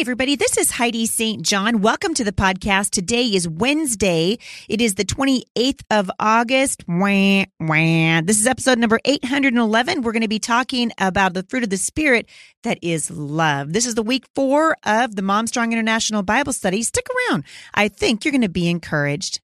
everybody. This is Heidi St. John. Welcome to the podcast. Today is Wednesday. It is the 28th of August. Wah, wah. This is episode number 811. We're going to be talking about the fruit of the Spirit that is love. This is the week four of the Mom Strong International Bible Study. Stick around. I think you're going to be encouraged.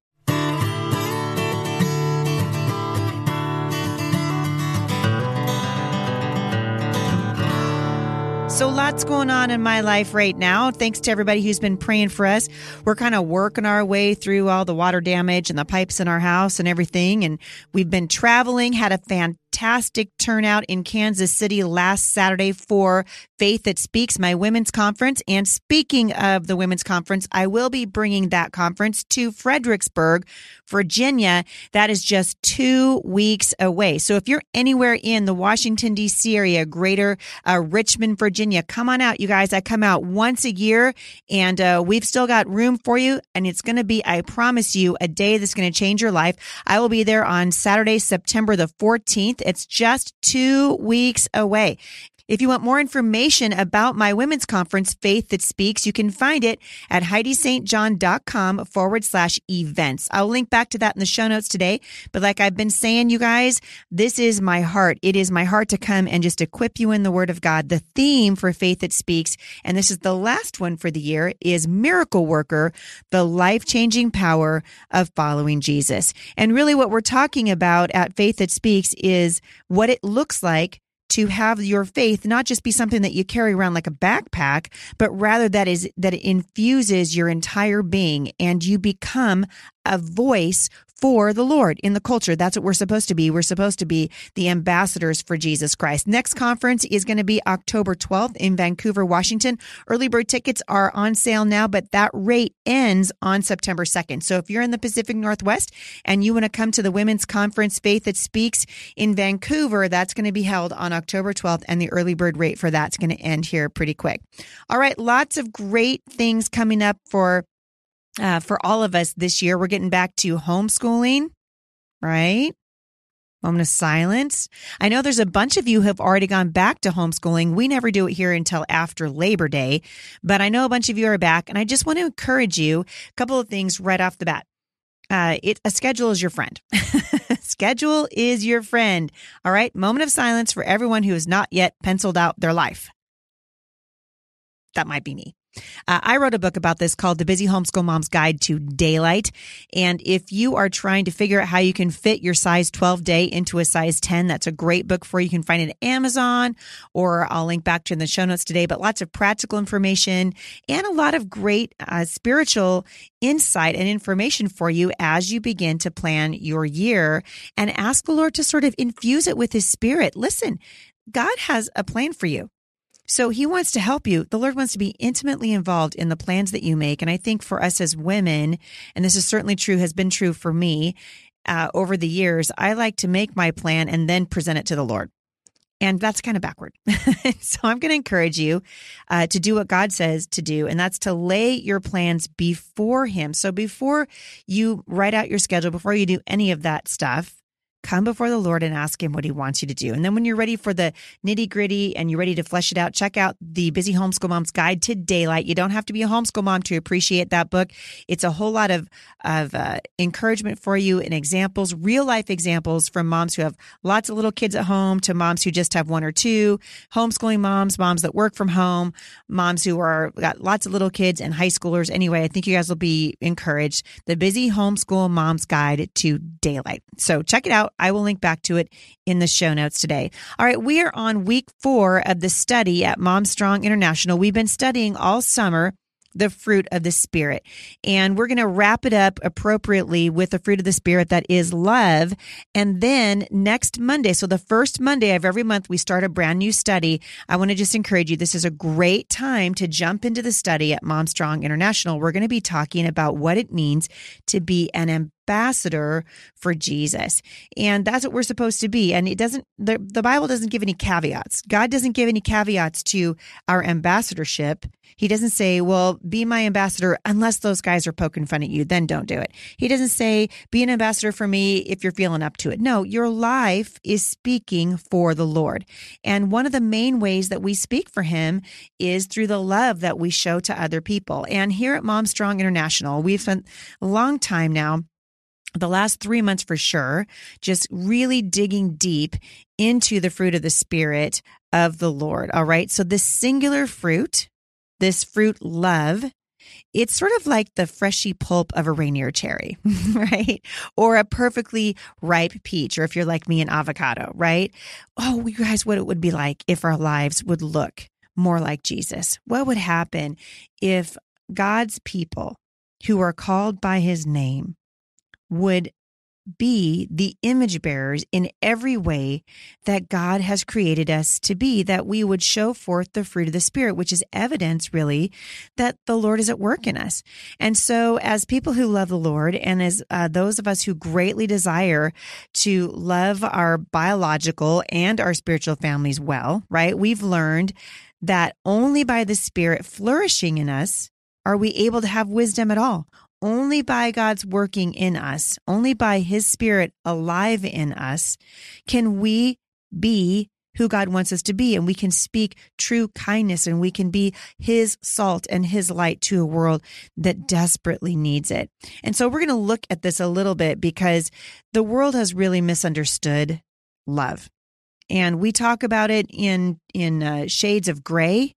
So, lots going on in my life right now. Thanks to everybody who's been praying for us. We're kind of working our way through all the water damage and the pipes in our house and everything. And we've been traveling, had a fantastic fantastic turnout in Kansas City last Saturday for Faith That Speaks, my women's conference. And speaking of the women's conference, I will be bringing that conference to Fredericksburg, Virginia. That is just two weeks away. So if you're anywhere in the Washington, D.C. area, greater uh, Richmond, Virginia, come on out, you guys. I come out once a year and uh, we've still got room for you. And it's going to be, I promise you, a day that's going to change your life. I will be there on Saturday, September the 14th. It's just two weeks away. If you want more information about my women's conference, Faith That Speaks, you can find it at HeidiSt.John.com forward slash events. I'll link back to that in the show notes today. But like I've been saying, you guys, this is my heart. It is my heart to come and just equip you in the word of God. The theme for Faith That Speaks, and this is the last one for the year, is Miracle Worker, the life changing power of following Jesus. And really what we're talking about at Faith That Speaks is what it looks like to have your faith not just be something that you carry around like a backpack, but rather that is that it infuses your entire being and you become a voice for the Lord in the culture. That's what we're supposed to be. We're supposed to be the ambassadors for Jesus Christ. Next conference is going to be October 12th in Vancouver, Washington. Early bird tickets are on sale now, but that rate ends on September 2nd. So if you're in the Pacific Northwest and you want to come to the women's conference, Faith That Speaks in Vancouver, that's going to be held on October 12th and the early bird rate for that's going to end here pretty quick. All right. Lots of great things coming up for uh, for all of us this year. We're getting back to homeschooling, right? Moment of silence. I know there's a bunch of you who have already gone back to homeschooling. We never do it here until after Labor Day, but I know a bunch of you are back, and I just want to encourage you a couple of things right off the bat. Uh, it a schedule is your friend. schedule is your friend. All right. Moment of silence for everyone who has not yet penciled out their life. That might be me. Uh, I wrote a book about this called The Busy Homeschool Mom's Guide to Daylight. And if you are trying to figure out how you can fit your size 12 day into a size 10, that's a great book for you. You can find it at Amazon or I'll link back to in the show notes today, but lots of practical information and a lot of great uh, spiritual insight and information for you as you begin to plan your year and ask the Lord to sort of infuse it with his spirit. Listen, God has a plan for you. So he wants to help you. The Lord wants to be intimately involved in the plans that you make. And I think for us as women, and this is certainly true, has been true for me uh, over the years, I like to make my plan and then present it to the Lord. And that's kind of backward. so I'm going to encourage you uh, to do what God says to do, and that's to lay your plans before Him. So before you write out your schedule, before you do any of that stuff, come before the Lord and ask Him what He wants you to do. And then when you're ready for the nitty gritty and you're ready to flesh it out, check out the Busy Homeschool Mom's Guide to Daylight. You don't have to be a homeschool mom to appreciate that book. It's a whole lot of, of uh, encouragement for you and examples, real life examples from moms who have lots of little kids at home to moms who just have one or two, homeschooling moms, moms that work from home, moms who are got lots of little kids and high schoolers. Anyway, I think you guys will be encouraged. The Busy Homeschool Mom's Guide to Daylight. So check it out. I will link back to it in the show notes today. All right, we are on week four of the study at Mom Strong International. We've been studying all summer the fruit of the Spirit. And we're going to wrap it up appropriately with the fruit of the Spirit that is love. And then next Monday, so the first Monday of every month, we start a brand new study. I want to just encourage you this is a great time to jump into the study at Mom Strong International. We're going to be talking about what it means to be an for Jesus. And that's what we're supposed to be. And it doesn't, the, the Bible doesn't give any caveats. God doesn't give any caveats to our ambassadorship. He doesn't say, well, be my ambassador unless those guys are poking fun at you, then don't do it. He doesn't say, be an ambassador for me if you're feeling up to it. No, your life is speaking for the Lord. And one of the main ways that we speak for him is through the love that we show to other people. And here at Mom Strong International, we've spent a long time now the last three months for sure, just really digging deep into the fruit of the Spirit of the Lord. All right. So, this singular fruit, this fruit love, it's sort of like the freshy pulp of a Rainier cherry, right? Or a perfectly ripe peach, or if you're like me, an avocado, right? Oh, you guys, what it would be like if our lives would look more like Jesus. What would happen if God's people who are called by his name would be the image bearers in every way that God has created us to be, that we would show forth the fruit of the Spirit, which is evidence, really, that the Lord is at work in us. And so, as people who love the Lord, and as uh, those of us who greatly desire to love our biological and our spiritual families well, right, we've learned that only by the Spirit flourishing in us are we able to have wisdom at all only by God's working in us, only by His Spirit alive in us, can we be who God wants us to be. And we can speak true kindness and we can be His salt and His light to a world that desperately needs it. And so we're going to look at this a little bit because the world has really misunderstood love. And we talk about it in, in uh, shades of gray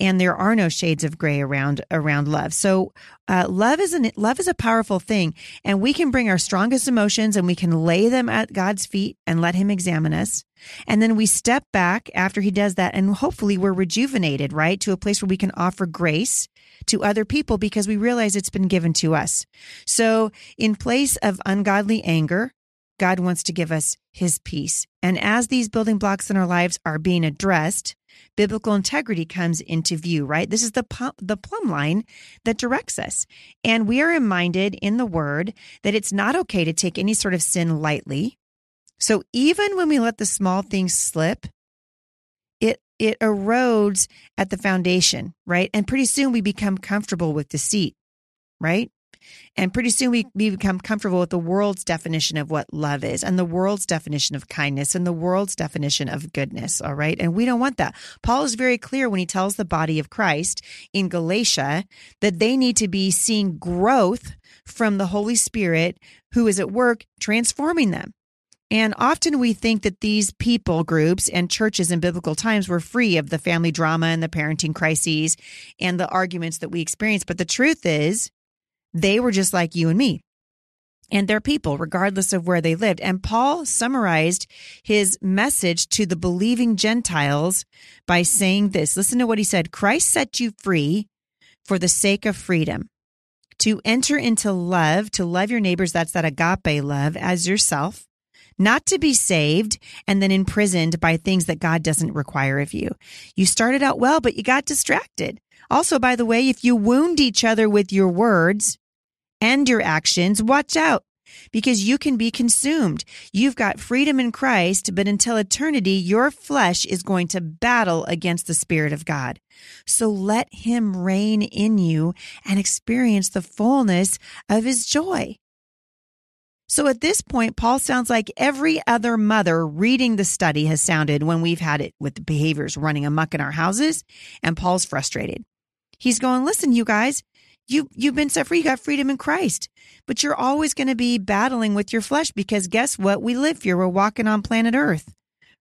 and there are no shades of gray around around love. So uh, love is an love is a powerful thing, and we can bring our strongest emotions and we can lay them at God's feet and let Him examine us. And then we step back after He does that, and hopefully we're rejuvenated, right, to a place where we can offer grace to other people because we realize it's been given to us. So in place of ungodly anger, God wants to give us his peace. And as these building blocks in our lives are being addressed, biblical integrity comes into view, right? This is the the plumb line that directs us. And we are reminded in the word that it's not okay to take any sort of sin lightly. So even when we let the small things slip, it it erodes at the foundation, right? And pretty soon we become comfortable with deceit, right? And pretty soon we, we become comfortable with the world's definition of what love is and the world's definition of kindness and the world's definition of goodness. All right. And we don't want that. Paul is very clear when he tells the body of Christ in Galatia that they need to be seeing growth from the Holy Spirit who is at work transforming them. And often we think that these people groups and churches in biblical times were free of the family drama and the parenting crises and the arguments that we experience. But the truth is, they were just like you and me and their people, regardless of where they lived. And Paul summarized his message to the believing Gentiles by saying this listen to what he said Christ set you free for the sake of freedom. To enter into love, to love your neighbors, that's that agape love as yourself, not to be saved and then imprisoned by things that God doesn't require of you. You started out well, but you got distracted. Also, by the way, if you wound each other with your words, and your actions, watch out because you can be consumed. You've got freedom in Christ, but until eternity, your flesh is going to battle against the Spirit of God. So let Him reign in you and experience the fullness of His joy. So at this point, Paul sounds like every other mother reading the study has sounded when we've had it with the behaviors running amuck in our houses, and Paul's frustrated. He's going, listen, you guys, you you've been set free. You got freedom in Christ, but you're always going to be battling with your flesh because guess what? We live here. We're walking on planet Earth,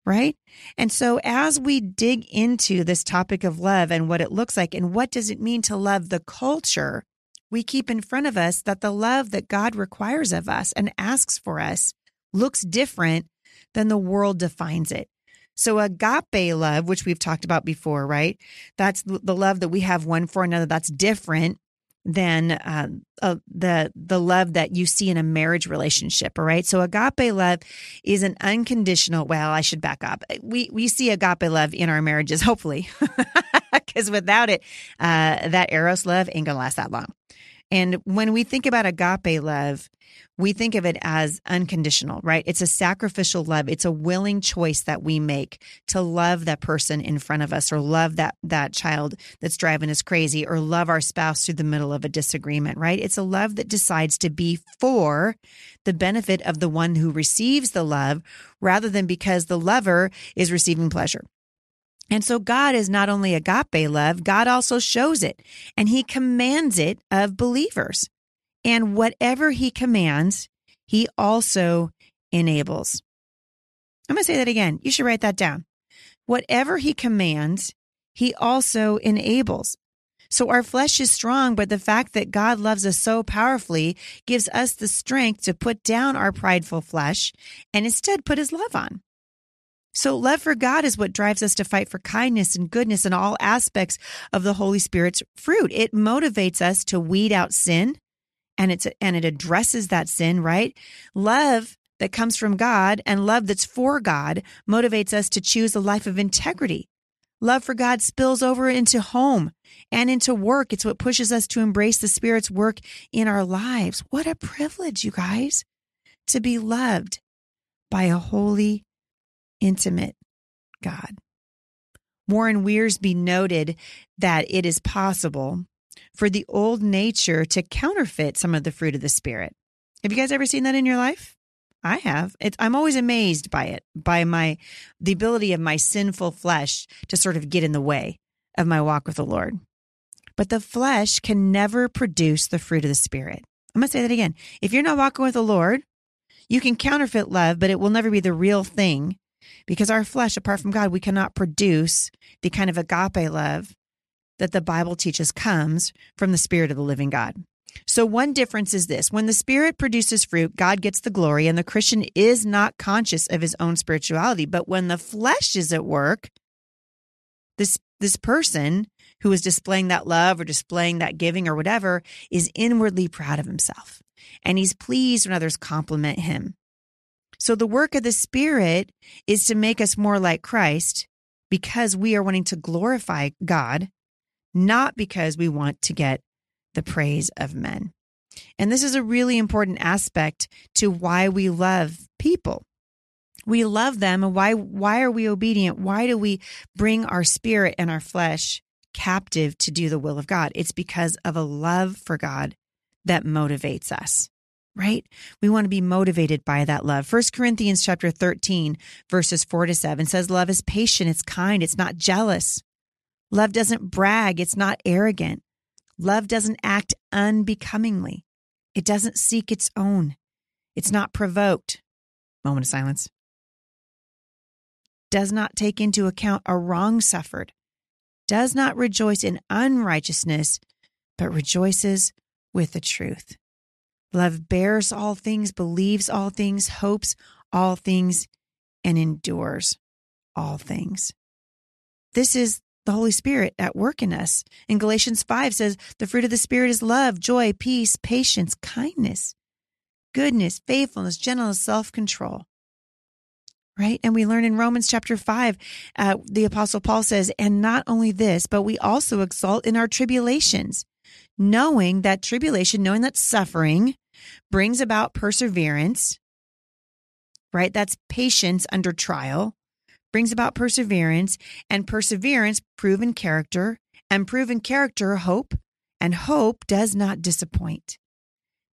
right? And so as we dig into this topic of love and what it looks like and what does it mean to love the culture, we keep in front of us that the love that God requires of us and asks for us looks different than the world defines it. So agape love, which we've talked about before, right? That's the love that we have one for another. That's different than uh, uh, the the love that you see in a marriage relationship. All right, so agape love is an unconditional. Well, I should back up. We we see agape love in our marriages, hopefully, because without it, uh, that eros love ain't gonna last that long. And when we think about agape love, we think of it as unconditional, right? It's a sacrificial love. It's a willing choice that we make to love that person in front of us or love that that child that's driving us crazy or love our spouse through the middle of a disagreement, right? It's a love that decides to be for the benefit of the one who receives the love rather than because the lover is receiving pleasure. And so God is not only agape love, God also shows it and he commands it of believers. And whatever he commands, he also enables. I'm going to say that again. You should write that down. Whatever he commands, he also enables. So our flesh is strong, but the fact that God loves us so powerfully gives us the strength to put down our prideful flesh and instead put his love on. So, love for God is what drives us to fight for kindness and goodness in all aspects of the Holy Spirit's fruit. It motivates us to weed out sin and it's and it addresses that sin, right? Love that comes from God and love that's for God motivates us to choose a life of integrity. Love for God spills over into home and into work. It's what pushes us to embrace the Spirit's work in our lives. What a privilege, you guys, to be loved by a holy intimate God. Warren Wiersbe noted that it is possible for the old nature to counterfeit some of the fruit of the Spirit. Have you guys ever seen that in your life? I have. It's, I'm always amazed by it, by my the ability of my sinful flesh to sort of get in the way of my walk with the Lord. But the flesh can never produce the fruit of the Spirit. I'm going to say that again. If you're not walking with the Lord, you can counterfeit love, but it will never be the real thing because our flesh, apart from God, we cannot produce the kind of agape love that the Bible teaches comes from the Spirit of the living God. So, one difference is this when the Spirit produces fruit, God gets the glory, and the Christian is not conscious of his own spirituality. But when the flesh is at work, this, this person who is displaying that love or displaying that giving or whatever is inwardly proud of himself. And he's pleased when others compliment him. So the work of the Spirit is to make us more like Christ because we are wanting to glorify God, not because we want to get the praise of men. And this is a really important aspect to why we love people. We love them and why why are we obedient? Why do we bring our spirit and our flesh captive to do the will of God? It's because of a love for God that motivates us right? We want to be motivated by that love. First Corinthians chapter 13 verses 4 to 7 says love is patient, it's kind, it's not jealous. Love doesn't brag, it's not arrogant. Love doesn't act unbecomingly. It doesn't seek its own. It's not provoked. Moment of silence. Does not take into account a wrong suffered. Does not rejoice in unrighteousness, but rejoices with the truth. Love bears all things, believes all things, hopes all things, and endures all things. This is the Holy Spirit at work in us. In Galatians 5 says, the fruit of the Spirit is love, joy, peace, patience, kindness, goodness, faithfulness, gentleness, self control. Right? And we learn in Romans chapter 5, uh, the Apostle Paul says, and not only this, but we also exult in our tribulations, knowing that tribulation, knowing that suffering brings about perseverance, right? That's patience under trial, brings about perseverance, and perseverance, proven character, and proven character, hope, and hope does not disappoint.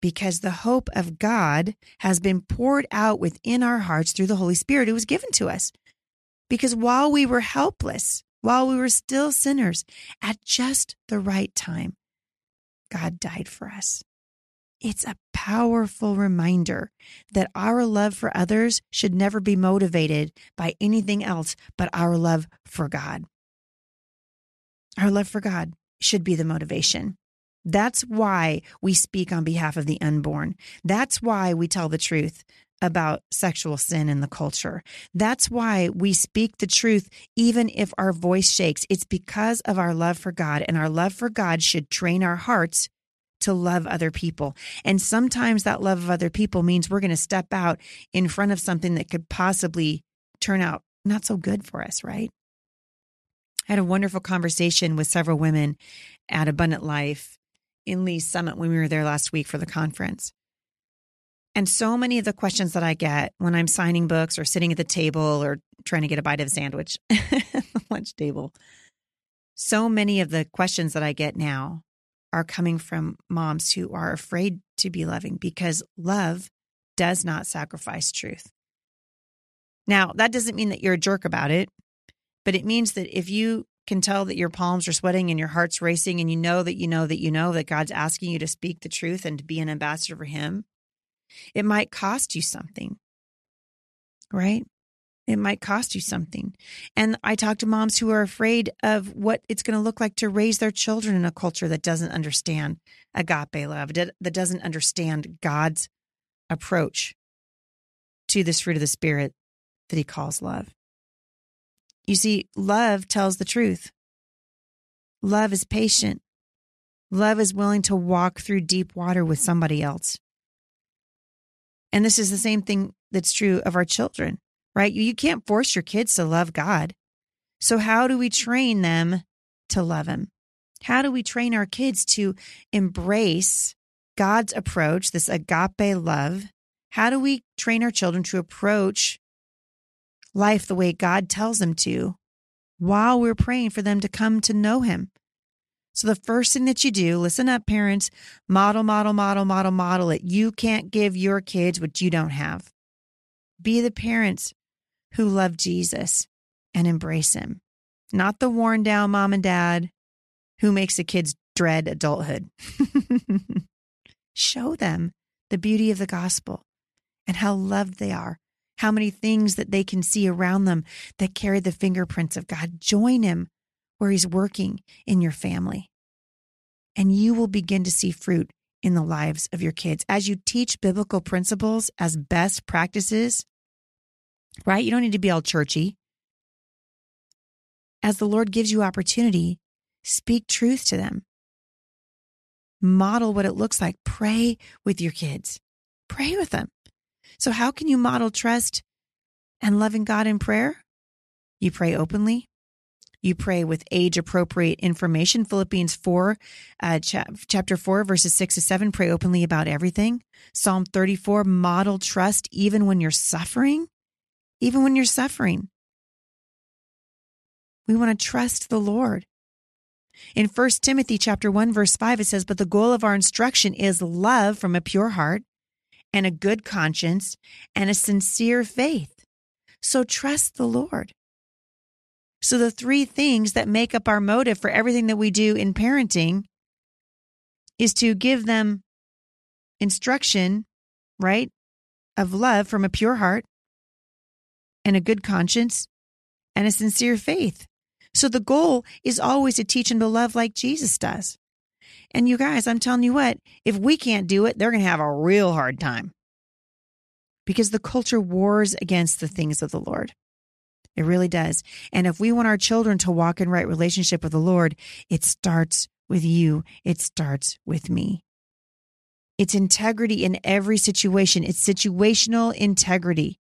Because the hope of God has been poured out within our hearts through the Holy Spirit who was given to us. Because while we were helpless, while we were still sinners, at just the right time, God died for us. It's a powerful reminder that our love for others should never be motivated by anything else but our love for God. Our love for God should be the motivation. That's why we speak on behalf of the unborn. That's why we tell the truth about sexual sin in the culture. That's why we speak the truth even if our voice shakes. It's because of our love for God, and our love for God should train our hearts to love other people. And sometimes that love of other people means we're going to step out in front of something that could possibly turn out not so good for us, right? I had a wonderful conversation with several women at Abundant Life in Lee's Summit when we were there last week for the conference. And so many of the questions that I get when I'm signing books or sitting at the table or trying to get a bite of a sandwich, at the lunch table, so many of the questions that I get now are coming from moms who are afraid to be loving because love does not sacrifice truth. Now, that doesn't mean that you're a jerk about it, but it means that if you can tell that your palms are sweating and your heart's racing and you know that you know that you know that God's asking you to speak the truth and to be an ambassador for Him, it might cost you something, right? It might cost you something. And I talk to moms who are afraid of what it's going to look like to raise their children in a culture that doesn't understand agape love, that doesn't understand God's approach to this fruit of the Spirit that He calls love. You see, love tells the truth. Love is patient. Love is willing to walk through deep water with somebody else. And this is the same thing that's true of our children, right? You can't force your kids to love God. So, how do we train them to love Him? How do we train our kids to embrace God's approach, this agape love? How do we train our children to approach life the way God tells them to while we're praying for them to come to know Him? So, the first thing that you do, listen up, parents, model, model, model, model, model it. You can't give your kids what you don't have. Be the parents who love Jesus and embrace Him, not the worn down mom and dad who makes the kids dread adulthood. Show them the beauty of the gospel and how loved they are, how many things that they can see around them that carry the fingerprints of God. Join Him where He's working in your family. And you will begin to see fruit in the lives of your kids. As you teach biblical principles as best practices, right? You don't need to be all churchy. As the Lord gives you opportunity, speak truth to them. Model what it looks like. Pray with your kids. Pray with them. So, how can you model trust and loving God in prayer? You pray openly, you pray with age appropriate information. Philippians 4, uh, chapter 4, verses 6 to 7, pray openly about everything. Psalm 34, model trust even when you're suffering. Even when you're suffering. We want to trust the Lord. In 1 Timothy chapter 1 verse 5 it says but the goal of our instruction is love from a pure heart and a good conscience and a sincere faith. So trust the Lord. So, the three things that make up our motive for everything that we do in parenting is to give them instruction, right, of love from a pure heart and a good conscience and a sincere faith. So, the goal is always to teach them to love like Jesus does. And you guys, I'm telling you what, if we can't do it, they're going to have a real hard time because the culture wars against the things of the Lord. It really does. And if we want our children to walk in right relationship with the Lord, it starts with you. It starts with me. It's integrity in every situation. It's situational integrity.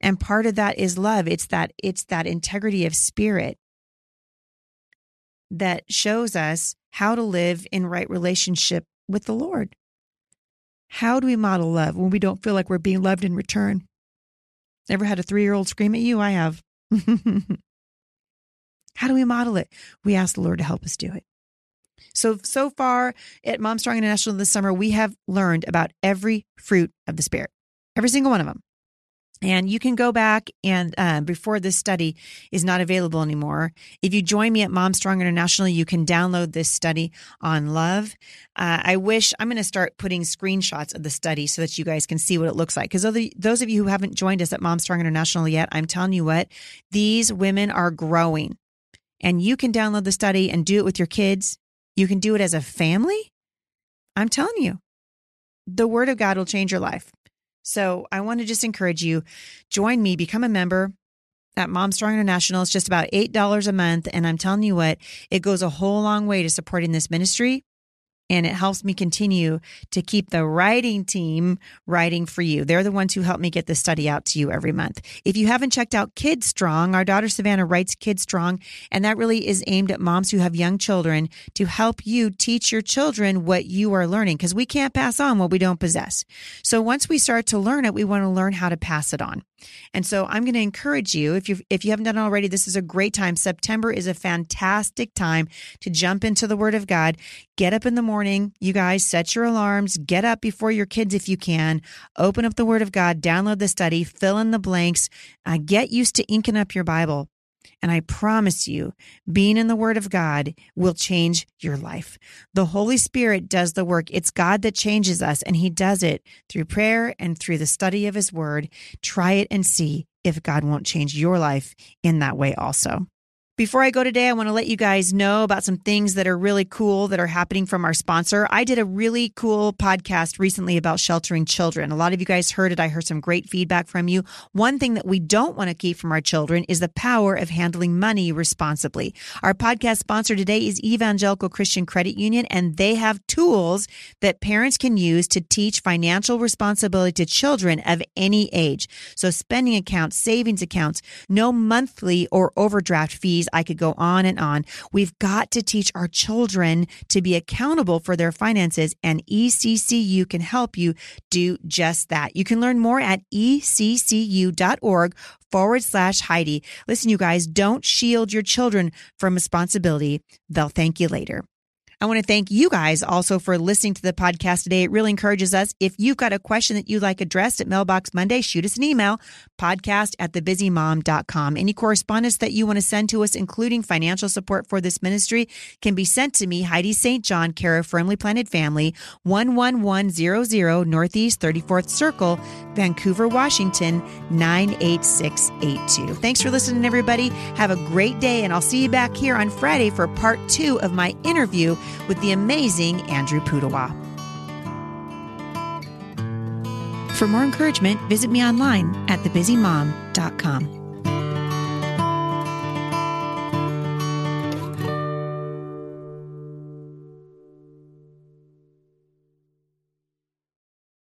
And part of that is love. It's that it's that integrity of spirit that shows us how to live in right relationship with the Lord. How do we model love when we don't feel like we're being loved in return? Ever had a three year old scream at you? I have. How do we model it? We ask the Lord to help us do it. So, so far at Mom Strong International this summer, we have learned about every fruit of the Spirit, every single one of them. And you can go back and uh, before this study is not available anymore. If you join me at Mom Strong International, you can download this study on love. Uh, I wish I'm going to start putting screenshots of the study so that you guys can see what it looks like. Because those of you who haven't joined us at Mom Strong International yet, I'm telling you what, these women are growing. And you can download the study and do it with your kids. You can do it as a family. I'm telling you, the word of God will change your life. So I want to just encourage you join me, become a member at Mom Strong International. It's just about $8 a month. And I'm telling you what, it goes a whole long way to supporting this ministry and it helps me continue to keep the writing team writing for you. They're the ones who help me get this study out to you every month. If you haven't checked out Kid Strong, our daughter Savannah writes Kid Strong, and that really is aimed at moms who have young children to help you teach your children what you are learning because we can't pass on what we don't possess. So once we start to learn it, we want to learn how to pass it on. And so I'm going to encourage you if you if you haven't done it already, this is a great time. September is a fantastic time to jump into the Word of God. Get up in the morning, you guys. Set your alarms. Get up before your kids if you can. Open up the Word of God. Download the study. Fill in the blanks. Uh, get used to inking up your Bible. And I promise you, being in the Word of God will change your life. The Holy Spirit does the work. It's God that changes us, and He does it through prayer and through the study of His Word. Try it and see if God won't change your life in that way also. Before I go today, I want to let you guys know about some things that are really cool that are happening from our sponsor. I did a really cool podcast recently about sheltering children. A lot of you guys heard it. I heard some great feedback from you. One thing that we don't want to keep from our children is the power of handling money responsibly. Our podcast sponsor today is Evangelical Christian Credit Union, and they have tools that parents can use to teach financial responsibility to children of any age. So spending accounts, savings accounts, no monthly or overdraft fees I could go on and on. We've got to teach our children to be accountable for their finances, and ECCU can help you do just that. You can learn more at eccu.org forward slash Heidi. Listen, you guys, don't shield your children from responsibility. They'll thank you later. I want to thank you guys also for listening to the podcast today. It really encourages us. If you've got a question that you'd like addressed at Mailbox Monday, shoot us an email, podcast at thebusymom.com. Any correspondence that you want to send to us, including financial support for this ministry, can be sent to me, Heidi St. John, care of Firmly Planted Family, 11100 Northeast 34th Circle, Vancouver, Washington, 98682. Thanks for listening, everybody. Have a great day, and I'll see you back here on Friday for part two of my interview with the amazing Andrew Pudewa. For more encouragement, visit me online at thebusymom.com.